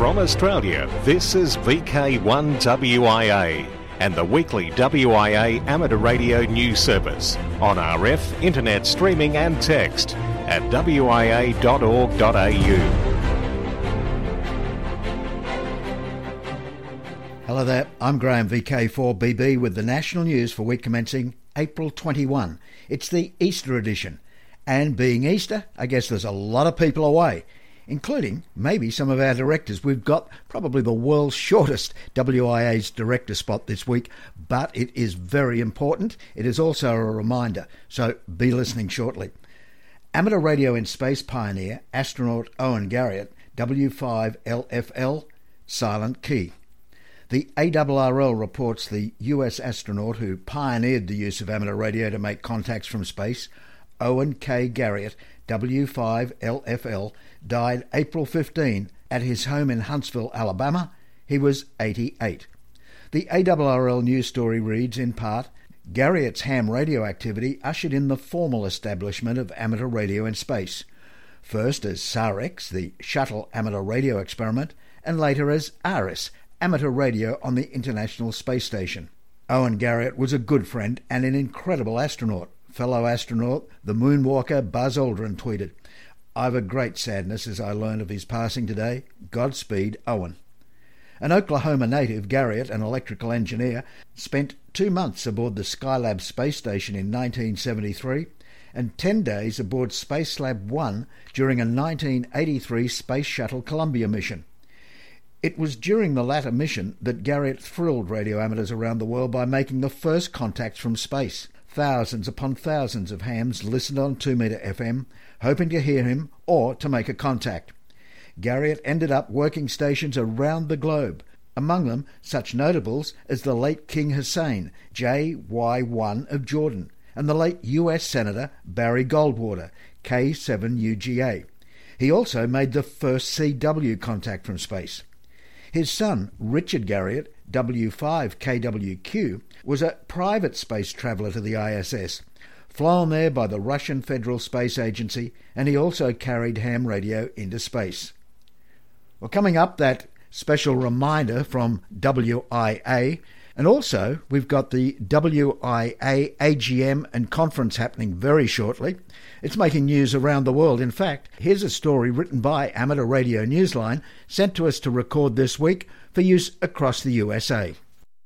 From Australia, this is VK1WIA and the weekly WIA amateur radio news service on RF, internet streaming and text at wia.org.au. Hello there, I'm Graham VK4BB with the national news for week commencing April 21. It's the Easter edition. And being Easter, I guess there's a lot of people away, including maybe some of our directors. We've got probably the world's shortest WIA's director spot this week, but it is very important. It is also a reminder, so be listening shortly. Amateur radio in space pioneer, astronaut Owen Garriott, W5LFL, silent key. The ARRL reports the US astronaut who pioneered the use of amateur radio to make contacts from space Owen K. Garriott, W5LFL, died April 15 at his home in Huntsville, Alabama. He was 88. The ARRL news story reads in part Garriott's ham radio activity ushered in the formal establishment of amateur radio in space, first as SAREX, the Shuttle Amateur Radio Experiment, and later as ARISS, Amateur Radio on the International Space Station. Owen Garriott was a good friend and an incredible astronaut. Fellow astronaut, the moonwalker Buzz Aldrin tweeted, I've a great sadness as I learn of his passing today. Godspeed, Owen. An Oklahoma native, Garriott, an electrical engineer, spent two months aboard the Skylab space station in 1973 and 10 days aboard Spacelab 1 during a 1983 Space Shuttle Columbia mission. It was during the latter mission that Garriott thrilled radio amateurs around the world by making the first contacts from space. Thousands upon thousands of hams listened on 2 metre FM, hoping to hear him or to make a contact. Garriott ended up working stations around the globe, among them such notables as the late King Hussein, JY1 of Jordan, and the late US Senator Barry Goldwater, K7UGA. He also made the first CW contact from space. His son, Richard Garriott, W5KWQ, was a private space traveller to the ISS, flown there by the Russian Federal Space Agency, and he also carried ham radio into space. Well, coming up, that special reminder from WIA, and also we've got the WIA AGM and conference happening very shortly. It's making news around the world. In fact, here's a story written by Amateur Radio Newsline, sent to us to record this week for use across the USA.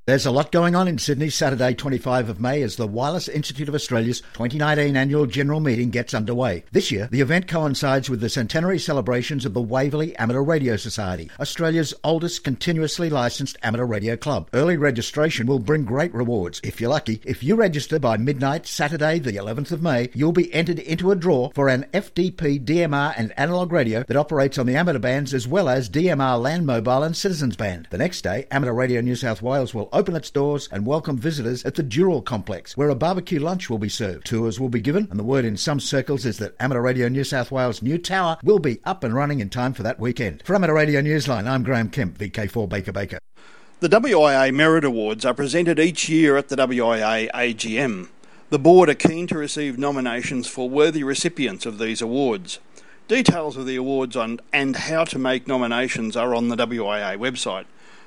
There's a lot going on in Sydney Saturday, 25 of May, as the Wireless Institute of Australia's 2019 annual general meeting gets underway. This year, the event coincides with the centenary celebrations of the Waverley Amateur Radio Society, Australia's oldest continuously licensed amateur radio club. Early registration will bring great rewards. If you're lucky, if you register by midnight Saturday, the 11th of May, you'll be entered into a draw for an FDP DMR and analog radio that operates on the amateur bands as well as DMR land mobile and citizens band. The next day, Amateur Radio New South Wales will open its doors and welcome visitors at the Dural Complex, where a barbecue lunch will be served. Tours will be given, and the word in some circles is that Amateur Radio New South Wales' new tower will be up and running in time for that weekend. For Amateur Radio Newsline, I'm Graham Kemp, VK4 Baker Baker. The WIA Merit Awards are presented each year at the WIA AGM. The board are keen to receive nominations for worthy recipients of these awards. Details of the awards and how to make nominations are on the WIA website.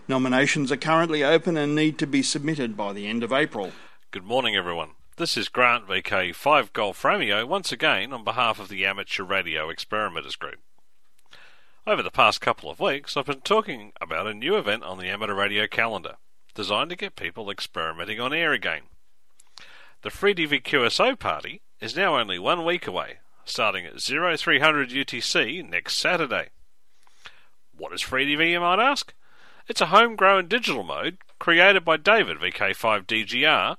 Nominations are currently open and need to be submitted by the end of April. Good morning, everyone. This is Grant VK 5 Golf Romeo once again on behalf of the Amateur Radio Experimenters Group. Over the past couple of weeks, I've been talking about a new event on the amateur radio calendar, designed to get people experimenting on air again. The FreeDV QSO party is now only one week away, starting at 0300 UTC next Saturday. What is FreeDV, you might ask? It's a homegrown digital mode created by David VK5DGR,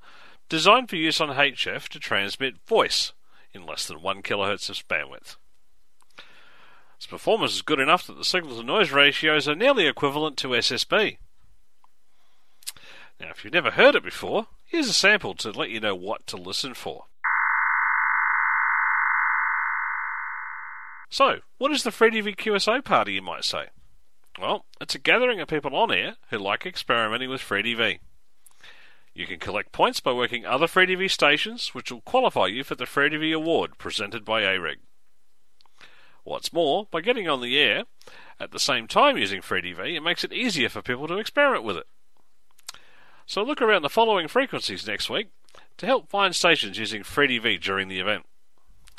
designed for use on HF to transmit voice in less than 1 kHz of bandwidth. Its performance is good enough that the signal to noise ratios are nearly equivalent to SSB. Now, if you've never heard it before, here's a sample to let you know what to listen for. So, what is the FreeDV QSO party, you might say? Well, it's a gathering of people on air who like experimenting with FreeDV. You can collect points by working other FreeDV stations, which will qualify you for the FreeDV Award presented by AREG. What's more, by getting on the air at the same time using FreeDV, it makes it easier for people to experiment with it. So look around the following frequencies next week to help find stations using FreeDV during the event.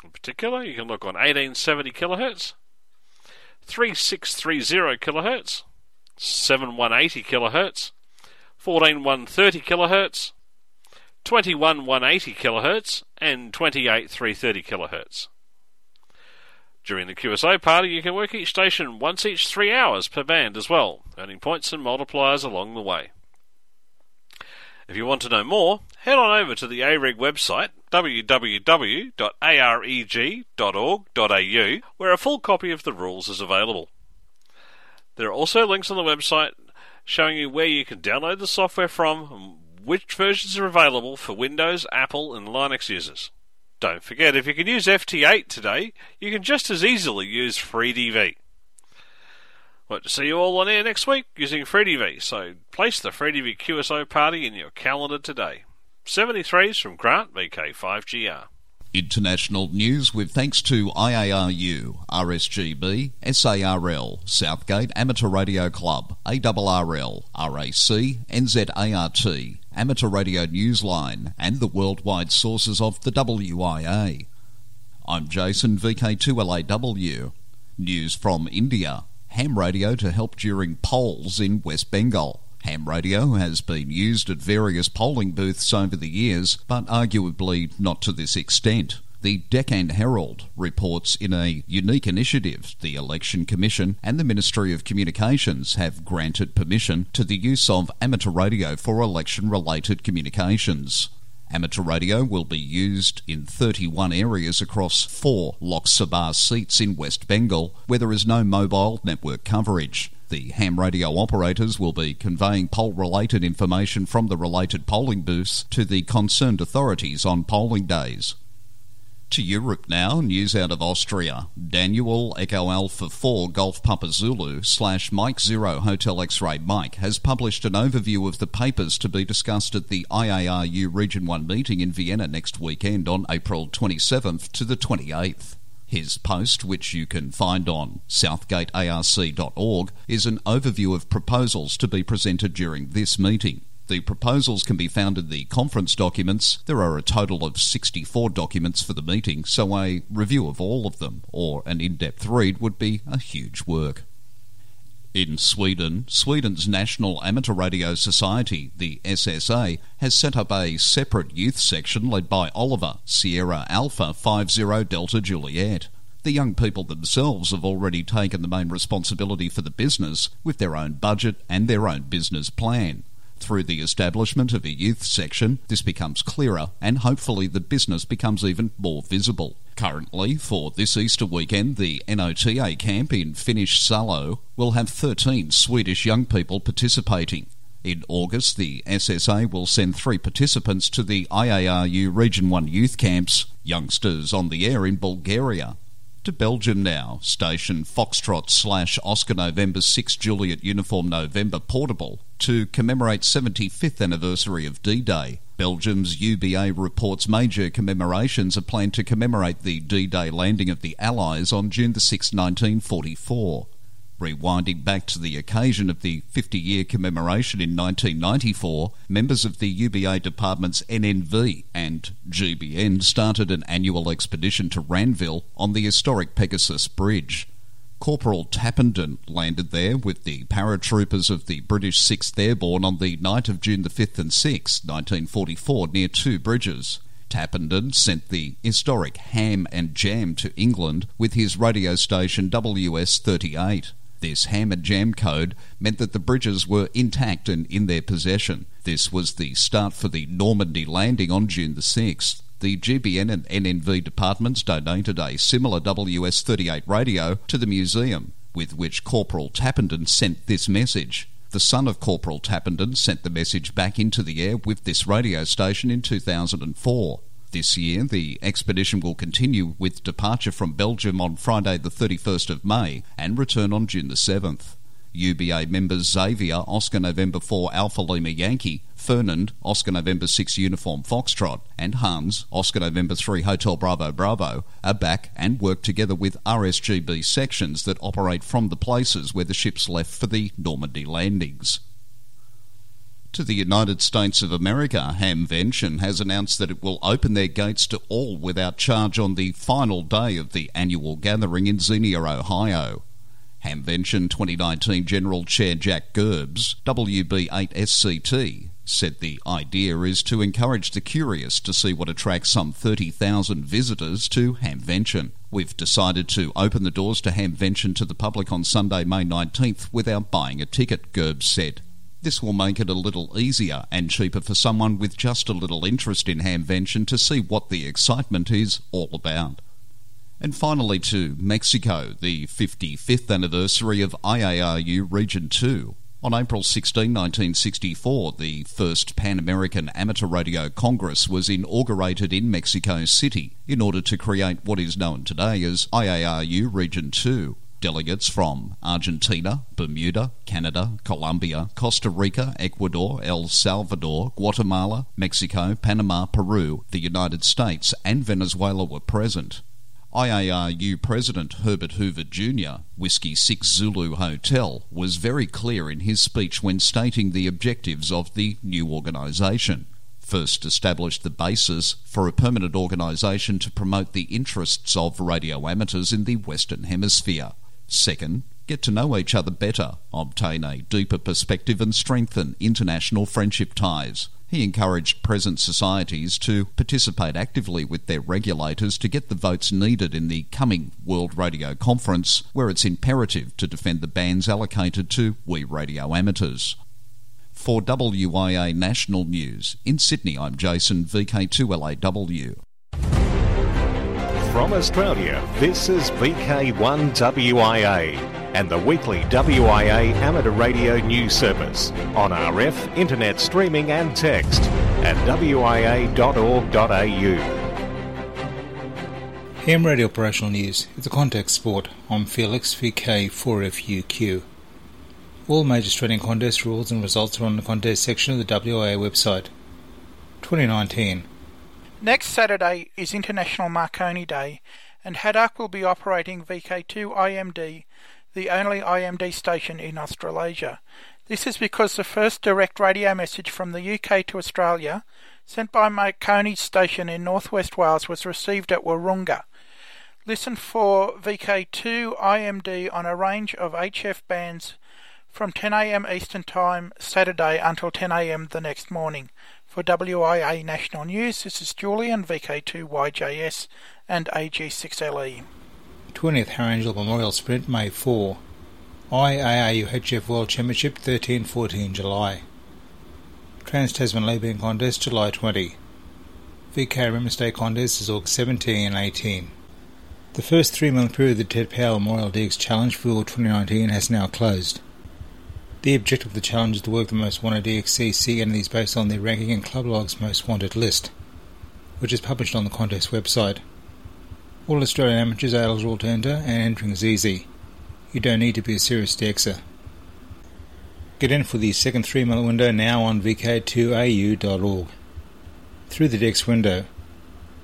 In particular, you can look on 1870 kHz, 3630 kHz, 7180 kHz, 14130 kHz, 21180 kHz, and 28330 kHz. During the QSO party, you can work each station once each three hours per band as well, earning points and multipliers along the way. If you want to know more, head on over to the AREG website, www.areg.org.au, where a full copy of the rules is available. There are also links on the website showing you where you can download the software from and which versions are available for Windows, Apple, and Linux users. Don't forget, if you can use FT8 today, you can just as easily use FreeDV. Hope to see you all on air next week using FreeDV, so place the FreeDV QSO party in your calendar today. 73s from Grant VK5GR. International news with thanks to IARU, RSGB, SARL, Southgate Amateur Radio Club, ARRL, RAC, NZART, Amateur Radio Newsline, and the worldwide sources of the WIA. I'm Jason VK2LAW. News from India ham radio to help during polls in West Bengal. Ham radio has been used at various polling booths over the years, but arguably not to this extent. The Deccan Herald reports in a unique initiative, the Election Commission and the Ministry of Communications have granted permission to the use of amateur radio for election related communications. Amateur radio will be used in 31 areas across four Lok Sabha seats in West Bengal where there is no mobile network coverage. The ham radio operators will be conveying poll related information from the related polling booths to the concerned authorities on polling days. To Europe now, news out of Austria. Daniel Echo Alpha 4 Golf Papa Zulu slash Mike Zero Hotel X-Ray Mike has published an overview of the papers to be discussed at the IARU Region 1 meeting in Vienna next weekend on April 27th to the 28th. His post, which you can find on southgatearc.org, is an overview of proposals to be presented during this meeting. The proposals can be found in the conference documents. There are a total of 64 documents for the meeting, so a review of all of them, or an in depth read, would be a huge work. In Sweden, Sweden's National Amateur Radio Society, the SSA, has set up a separate youth section led by Oliver, Sierra Alpha 50 Delta Juliet. The young people themselves have already taken the main responsibility for the business with their own budget and their own business plan. Through the establishment of a youth section, this becomes clearer and hopefully the business becomes even more visible. Currently, for this Easter weekend, the NOTA camp in Finnish Salo will have 13 Swedish young people participating. In August, the SSA will send three participants to the IARU Region 1 youth camps, youngsters on the air in Bulgaria, to Belgium now. Station Foxtrot slash Oscar November 6 Juliet Uniform November Portable to commemorate 75th anniversary of D-Day. Belgium's UBA reports major commemorations are planned to commemorate the D-Day landing of the Allies on June the 6, 1944. Rewinding back to the occasion of the 50 year commemoration in 1994, members of the UBA departments NNV and GBN started an annual expedition to Ranville on the historic Pegasus Bridge. Corporal Tappenden landed there with the paratroopers of the British 6th Airborne on the night of June the 5th and 6th, 1944, near two bridges. Tappenden sent the historic Ham and Jam to England with his radio station WS 38. This ham and jam code meant that the bridges were intact and in their possession. This was the start for the Normandy landing on June the 6th. The GBN and NNV departments donated a similar WS 38 radio to the museum, with which Corporal Tappenden sent this message. The son of Corporal Tappenden sent the message back into the air with this radio station in 2004. This year, the expedition will continue with departure from Belgium on Friday, the 31st of May, and return on June the 7th. UBA members Xavier Oscar November 4 Alpha Lima Yankee Fernand, Oscar November 6 Uniform Foxtrot, and Hans, Oscar November 3 Hotel Bravo Bravo, are back and work together with RSGB sections that operate from the places where the ships left for the Normandy landings. To the United States of America, Hamvention has announced that it will open their gates to all without charge on the final day of the annual gathering in Xenia, Ohio. Hamvention 2019 General Chair Jack Gerbs, WB8SCT, said the idea is to encourage the curious to see what attracts some 30,000 visitors to Hamvention. We've decided to open the doors to Hamvention to the public on Sunday, May 19th without buying a ticket, Gerbs said. This will make it a little easier and cheaper for someone with just a little interest in Hamvention to see what the excitement is all about. And finally to Mexico, the 55th anniversary of IARU Region 2. On April 16, 1964, the first Pan American Amateur Radio Congress was inaugurated in Mexico City in order to create what is known today as IARU Region 2. Delegates from Argentina, Bermuda, Canada, Colombia, Costa Rica, Ecuador, El Salvador, Guatemala, Mexico, Panama, Peru, the United States, and Venezuela were present. IARU President Herbert Hoover Jr., Whiskey 6 Zulu Hotel, was very clear in his speech when stating the objectives of the new organisation. First, established the basis for a permanent organisation to promote the interests of radio amateurs in the Western Hemisphere. Second, get to know each other better, obtain a deeper perspective, and strengthen international friendship ties. He encouraged present societies to participate actively with their regulators to get the votes needed in the coming World Radio Conference, where it's imperative to defend the bands allocated to we radio amateurs. For WIA National News, in Sydney, I'm Jason, VK2LAW. From Australia, this is VK1WIA and the weekly WIA amateur radio news service on RF, internet streaming and text at wia.org.au. Ham Radio Operational News. It's a contact sport. I'm Felix VK4FUQ. All major training contest rules and results are on the contest section of the WIA website. 2019. Next Saturday is International Marconi Day, and HADARC will be operating VK2 IMD the only IMD station in Australasia. This is because the first direct radio message from the UK to Australia, sent by Marconi's station in northwest Wales, was received at Wahroonga. Listen for VK2 IMD on a range of HF bands from 10am Eastern Time Saturday until 10am the next morning. For WIA National News, this is Julian, VK2YJS and AG6LE. 20th Harry Angel Memorial Sprint, May 4. IARU HF World Championship, 13-14 July. Trans Tasman Labor Contest, July 20. VK Remembrance Day Contest is August 17 and 18. The first three month period of the Ted Power Memorial DX Challenge for 2019 has now closed. The objective of the challenge is to work the most wanted DXCC entities based on their ranking in Club Log's most wanted list, which is published on the contest website. All Australian amateurs are eligible to enter and entering is easy. You don't need to be a serious DXer. Get in for the second three month window now on vk2au.org. Through the DX window,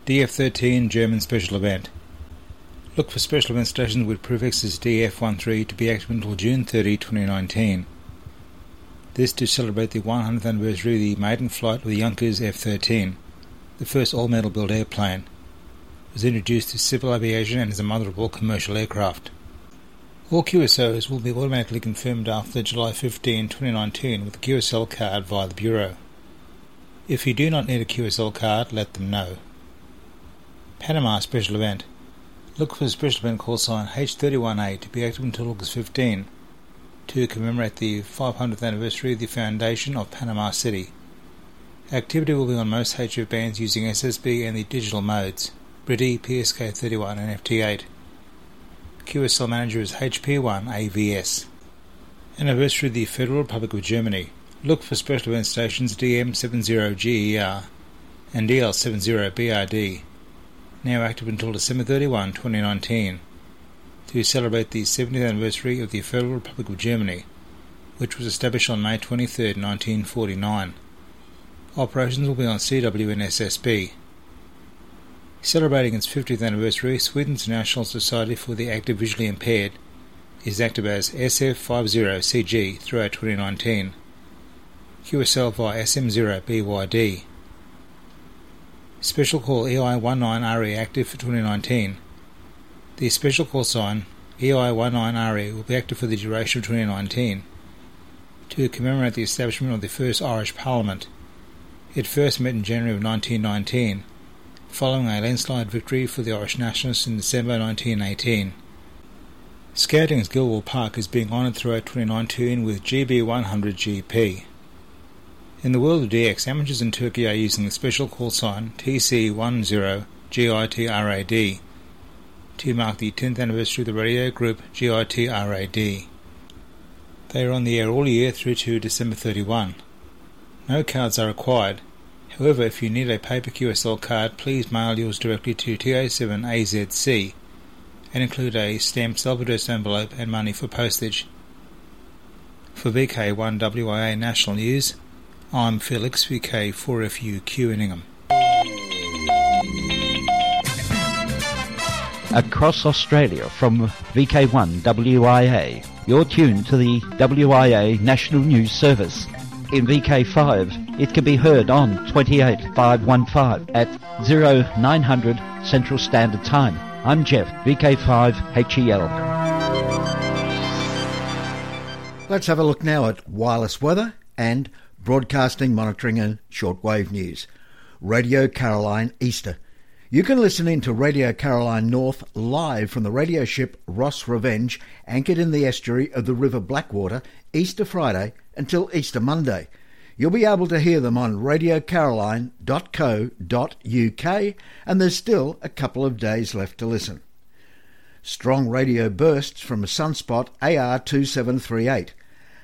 DF13 German Special Event. Look for special event stations with prefixes DF13 to be active until June 30, 2019. This to celebrate the 100th anniversary of the maiden flight of the Junkers F-13, the first all-metal built airplane was introduced to civil aviation and is a mother of all commercial aircraft. All QSOs will be automatically confirmed after July 15, 2019 with a QSL card via the Bureau. If you do not need a QSL card, let them know. Panama Special Event Look for the special event call sign H31A to be active until August 15 to commemorate the 500th anniversary of the foundation of Panama City. Activity will be on most HF bands using SSB and the digital modes. RTTY, PSK31 and FT8. QSL manager is HP1 AVS. Anniversary of the Federal Republic of Germany. Look for special event stations DM70GER and DL70BRD. Now active until December 31, 2019, to celebrate the 70th anniversary of the Federal Republic of Germany, which was established on May 23, 1949. Operations will be on CW and CWNSSB. Celebrating its 50th anniversary, Sweden's National Society for the Active Visually Impaired is active as SF50CG throughout 2019. QSL via SM0BYD. Special call EI19RE active for 2019. The special call sign EI19RE will be active for the duration of 2019 to commemorate the establishment of the first Irish Parliament. It first met in January of 1919, following a landslide victory for the Irish Nationalists in December 1918. Scouting at Gilwell Park is being honoured throughout 2019 with GB100GP. In the world of DX, amateurs in Turkey are using the special call sign TC10GITRAD to mark the 10th anniversary of the radio group GITRAD. They are on the air all year through to December 31. No cards are required. However, if you need a paper QSL card, please mail yours directly to TA7AZC and include a stamped self-addressed envelope and money for postage. For VK1WIA National News, I'm Felix VK4FUQ in Ingham. across Australia from VK1WIA. You're tuned to the WIA National News Service. In VK5, it can be heard on 28515 at 0900 Central Standard Time. I'm Jeff, VK5HEL. Let's have a look now at wireless weather and broadcasting, monitoring and shortwave news. Radio Caroline Easter. You can listen in to Radio Caroline North live from the radio ship Ross Revenge, anchored in the estuary of the River Blackwater, Easter Friday until Easter Monday. You'll be able to hear them on radiocaroline.co.uk, and there's still a couple of days left to listen. Strong radio bursts from sunspot AR2738.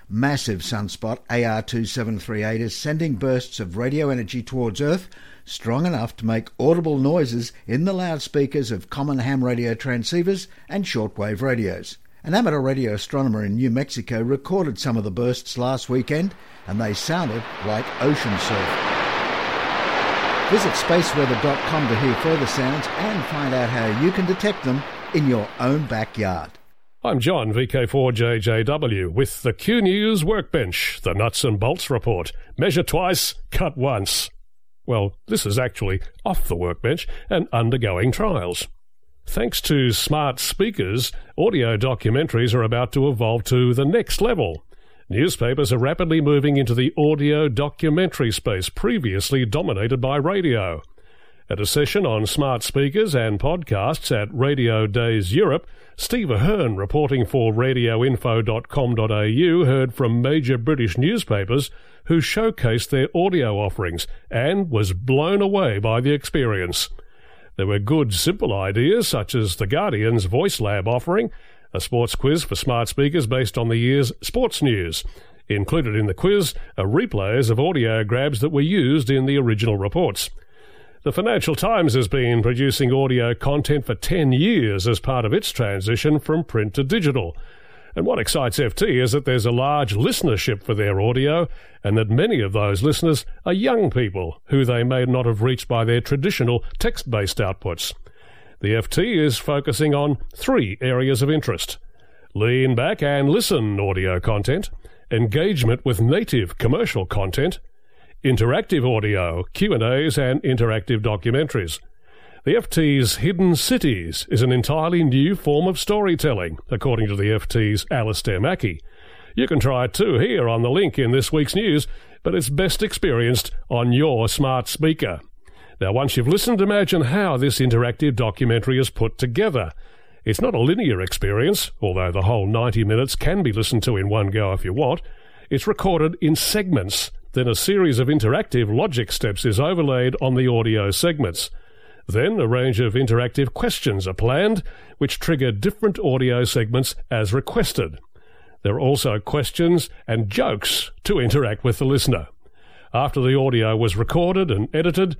Massive sunspot AR2738 is sending bursts of radio energy towards Earth strong enough to make audible noises in the loudspeakers of common ham radio transceivers and shortwave radios. An amateur radio astronomer in New Mexico recorded some of the bursts last weekend, and they sounded like ocean surf. Visit spaceweather.com to hear further sounds and find out how you can detect them in your own backyard. I'm John, VK4JJW, with the Q News Workbench, the nuts and bolts report. Measure twice, cut once. Well, this is actually off the workbench and undergoing trials. Thanks to smart speakers, audio documentaries are about to evolve to the next level. Newspapers are rapidly moving into the audio documentary space previously dominated by radio. At a session on smart speakers and podcasts at Radio Days Europe, Steve Ahern, reporting for radioinfo.com.au, heard from major British newspapers who showcased their audio offerings and was blown away by the experience. There were good, simple ideas such as The Guardian's Voice Lab offering, a sports quiz for smart speakers based on the year's sports news. Included in the quiz are replays of audio grabs that were used in the original reports. The Financial Times has been producing audio content for 10 years as part of its transition from print to digital. And what excites FT is that there's a large listenership for their audio, and that many of those listeners are young people who they may not have reached by their traditional text based outputs. The FT is focusing on three areas of interest lean back and listen audio content, engagement with native commercial content, interactive audio, Q&As and interactive documentaries. The FT's Hidden Cities is an entirely new form of storytelling, according to the FT's Alastair Mackey. You can try it too here on the link in this week's news, but it's best experienced on your smart speaker. Now, once you've listened, imagine how this interactive documentary is put together. It's not a linear experience, although the whole 90 minutes can be listened to in one go if you want. It's recorded in segments. Then a series of interactive logic steps is overlaid on the audio segments. Then a range of interactive questions are planned, which trigger different audio segments as requested. There are also questions and jokes to interact with the listener. After the audio was recorded and edited,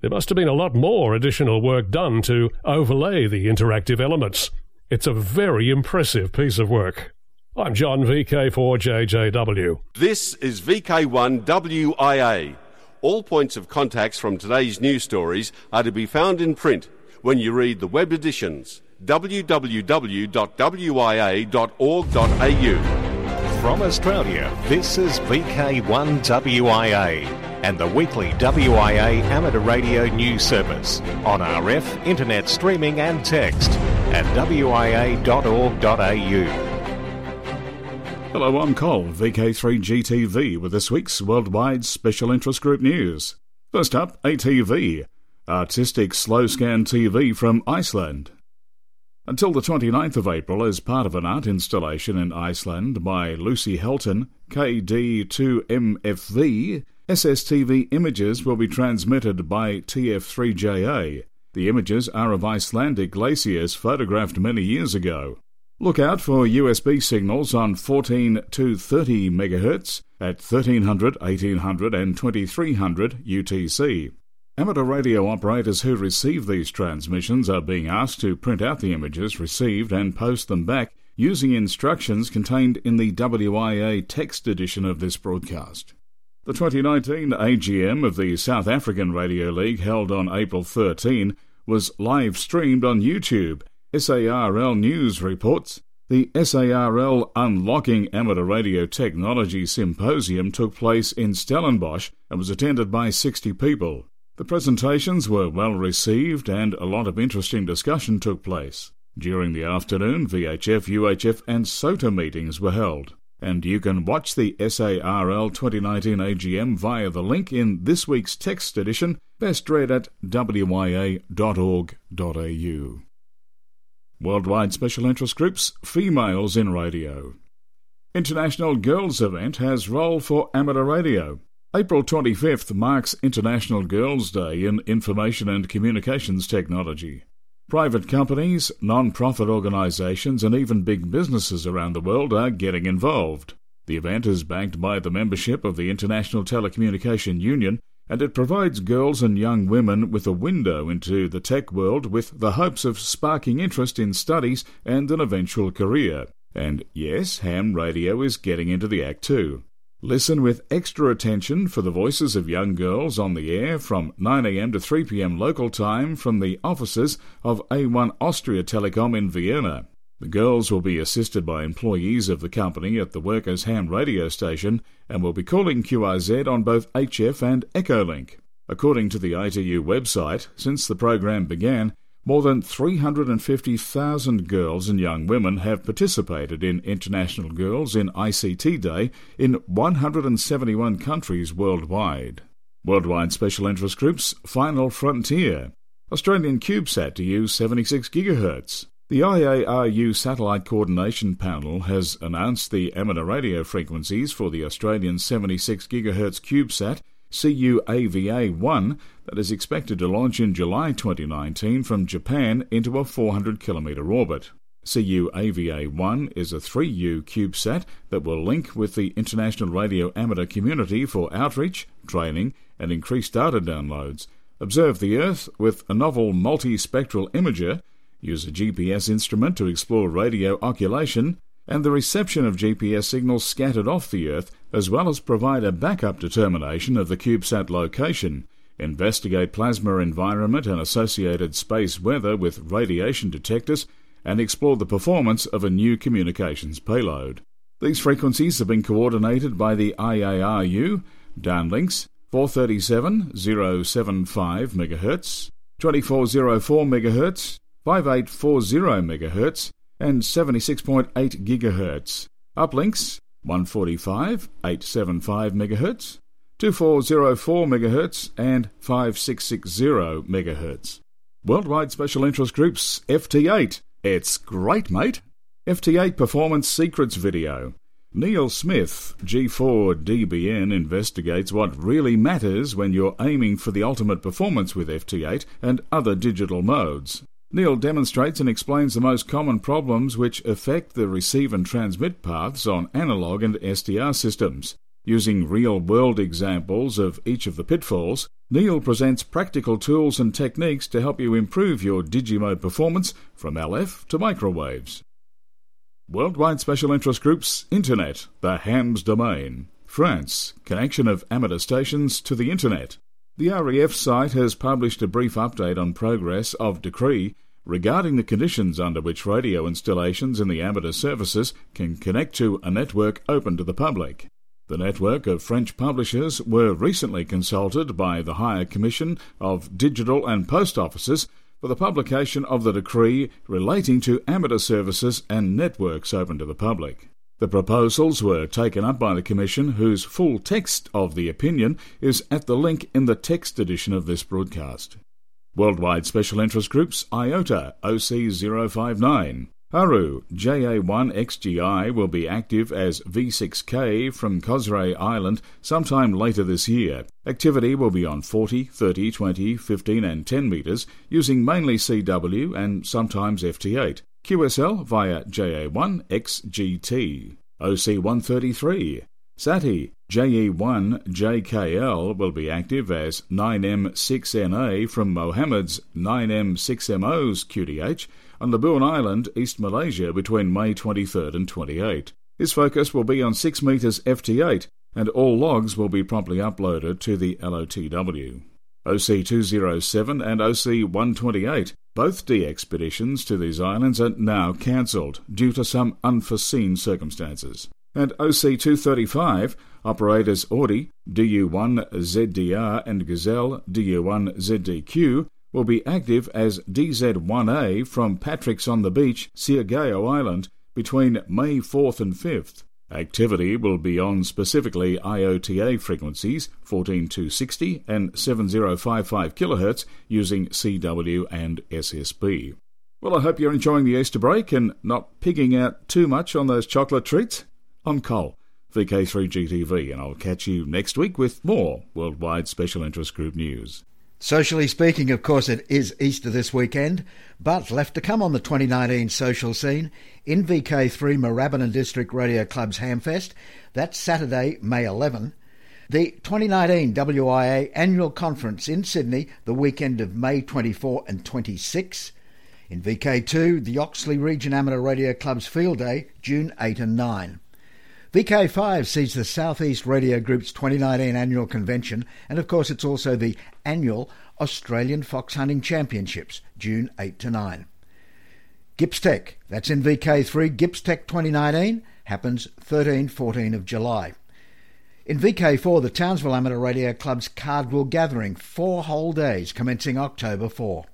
there must have been a lot more additional work done to overlay the interactive elements. It's a very impressive piece of work. I'm John VK4JJW. This is VK1WIA All points of contacts from today's news stories are to be found in print when you read the web editions www.wia.org.au. From Australia, this is VK1WIA and the weekly WIA amateur radio news service on RF, internet streaming and text at wia.org.au. Hello, I'm Cole, VK3GTV, with this week's Worldwide Special Interest Group News. First up, ATV, Artistic Slow Scan TV from Iceland. Until the 29th of April, as part of an art installation in Iceland by Lucy Helton, KD2MFV, SSTV images will be transmitted by TF3JA. The images are of Icelandic glaciers photographed many years ago. Look out for USB signals on 14 to 30 MHz at 1300, 1800, and 2300 UTC. Amateur radio operators who receive these transmissions are being asked to print out the images received and post them back using instructions contained in the WIA text edition of this broadcast. The 2019 AGM of the South African Radio League, held on April 13, was live streamed on YouTube. SARL News reports the SARL Unlocking Amateur Radio Technology Symposium took place in Stellenbosch and was attended by 60 people. The presentations were well received and a lot of interesting discussion took place. During the afternoon, VHF, UHF, and SOTA meetings were held. And you can watch the SARL 2019 AGM via the link in this week's text edition, best read at wia.org.au. Worldwide Special Interest Groups Females in Radio. International Girls Event has role for amateur radio. April 25th marks International Girls' Day in Information and Communications Technology. Private companies, non profit organisations, and even big businesses around the world are getting involved. The event is backed by the membership of the International Telecommunication Union, and it provides girls and young women with a window into the tech world with the hopes of sparking interest in studies and an eventual career. And yes, ham radio is getting into the act too. Listen with extra attention for the voices of young girls on the air from 9am to 3pm local time from the offices of A1 Austria Telecom in Vienna. The girls will be assisted by employees of the company at the Workers' Ham radio station and will be calling QRZ on both HF and Echolink. According to the ITU website, since the program began, more than 350,000 girls and young women have participated in International Girls in ICT Day in 171 countries worldwide. Worldwide Special Interest Groups Final Frontier. Australian CubeSat to use 76 GHz. The IARU Satellite Coordination Panel has announced the amateur radio frequencies for the Australian 76 GHz CubeSat CUAVA-1 that is expected to launch in July 2019 from Japan into a 400 kilometre orbit. CUAVA-1 is a 3U CubeSat that will link with the international radio amateur community for outreach, training, and increased data downloads, observe the Earth with a novel multispectral imager, use a GPS instrument to explore radio occultation, and the reception of GPS signals scattered off the Earth, as well as provide a backup determination of the CubeSat location, investigate plasma environment and associated space weather with radiation detectors, and explore the performance of a new communications payload. These frequencies have been coordinated by the IARU, downlinks 437.075 MHz, 2404 MHz, 5840 MHz, and 76.8 GHz. Uplinks 145, 875 MHz, 2404 MHz, and 5660 MHz. Worldwide Special Interest Groups FT8. It's great, mate. FT8 Performance Secrets Video. Neil Smith, G4DBN, investigates what really matters when you're aiming for the ultimate performance with FT8 and other digital modes. Neil demonstrates and explains the most common problems which affect the receive and transmit paths on analog and SDR systems. Using real world examples of each of the pitfalls, Neil presents practical tools and techniques to help you improve your Digimode performance from LF to microwaves. Worldwide Special Interest Groups Internet, the HAMS domain. France, connection of amateur stations to the Internet. The REF site has published a brief update on progress of decree regarding the conditions under which radio installations in the amateur services can connect to a network open to the public. The network of French publishers were recently consulted by the Higher Commission of Digital and Post Offices for the publication of the decree relating to amateur services and networks open to the public. The proposals were taken up by the Commission, whose full text of the opinion is at the link in the text edition of this broadcast. Worldwide Special Interest Groups IOTA OC059 Haru JA1XGI will be active as V6K from Kosrae Island sometime later this year. Activity will be on 40, 30, 20, 15 and 10 metres using mainly CW and sometimes FT8. QSL via JA1XGT. OC133 SATI JE1JKL will be active as 9M6NA from Mohammed's 9M6MO's QTH on Labuan Island, East Malaysia, between May 23rd and 28. His focus will be on 6 metres FT8, and all logs will be promptly uploaded to the LOTW. OC207 and OC128, both DXpeditions to these islands are now cancelled due to some unforeseen circumstances. And OC235, operators Audi, DU1ZDR and Gazelle, DU1ZDQ, will be active as DZ1A from Patrick's on the Beach, Siargao Island, between May 4th and 5th. Activity will be on specifically IOTA frequencies 14260 and 7055 kHz using CW and SSB. Well, I hope you're enjoying the Easter break and not pigging out too much on those chocolate treats. I'm Cole, VK3GTV, and I'll catch you next week with more Worldwide Special Interest Group news. Socially speaking, of course, it is Easter this weekend, but left to come on the 2019 social scene in VK3 Moorabbin District Radio Club's Hamfest. That's Saturday, May 11. The 2019 WIA Annual Conference in Sydney, the weekend of May 24 and 26. In VK2, the Oxley Region Amateur Radio Club's Field Day, June 8 and 9. VK5 sees the Southeast Radio Group's 2019 annual convention, and of course, it's also the annual Australian Fox Hunting Championships, June 8 to 9. GippsTech, that's in VK3, GippsTech 2019, happens 13 14 of July. In VK4, the Townsville Amateur Radio Club's Cardwell Gathering, four whole days commencing October 4.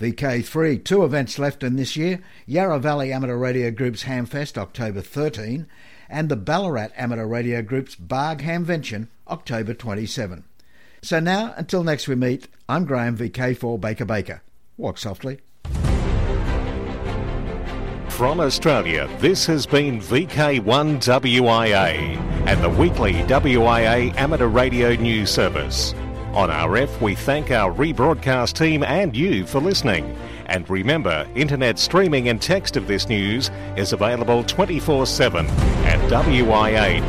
VK3, two events left in this year Yarra Valley Amateur Radio Group's Hamfest, October 13, and the Ballarat Amateur Radio Group's BARG Hamvention, October 27. So now, until next we meet, I'm Graham VK4 Baker Baker. Walk softly. From Australia, this has been VK1WIA and the weekly WIA amateur radio news service. On RF, we thank our rebroadcast team and you for listening. And remember, internet streaming and text of this news is available 24 7 at wia.org.au.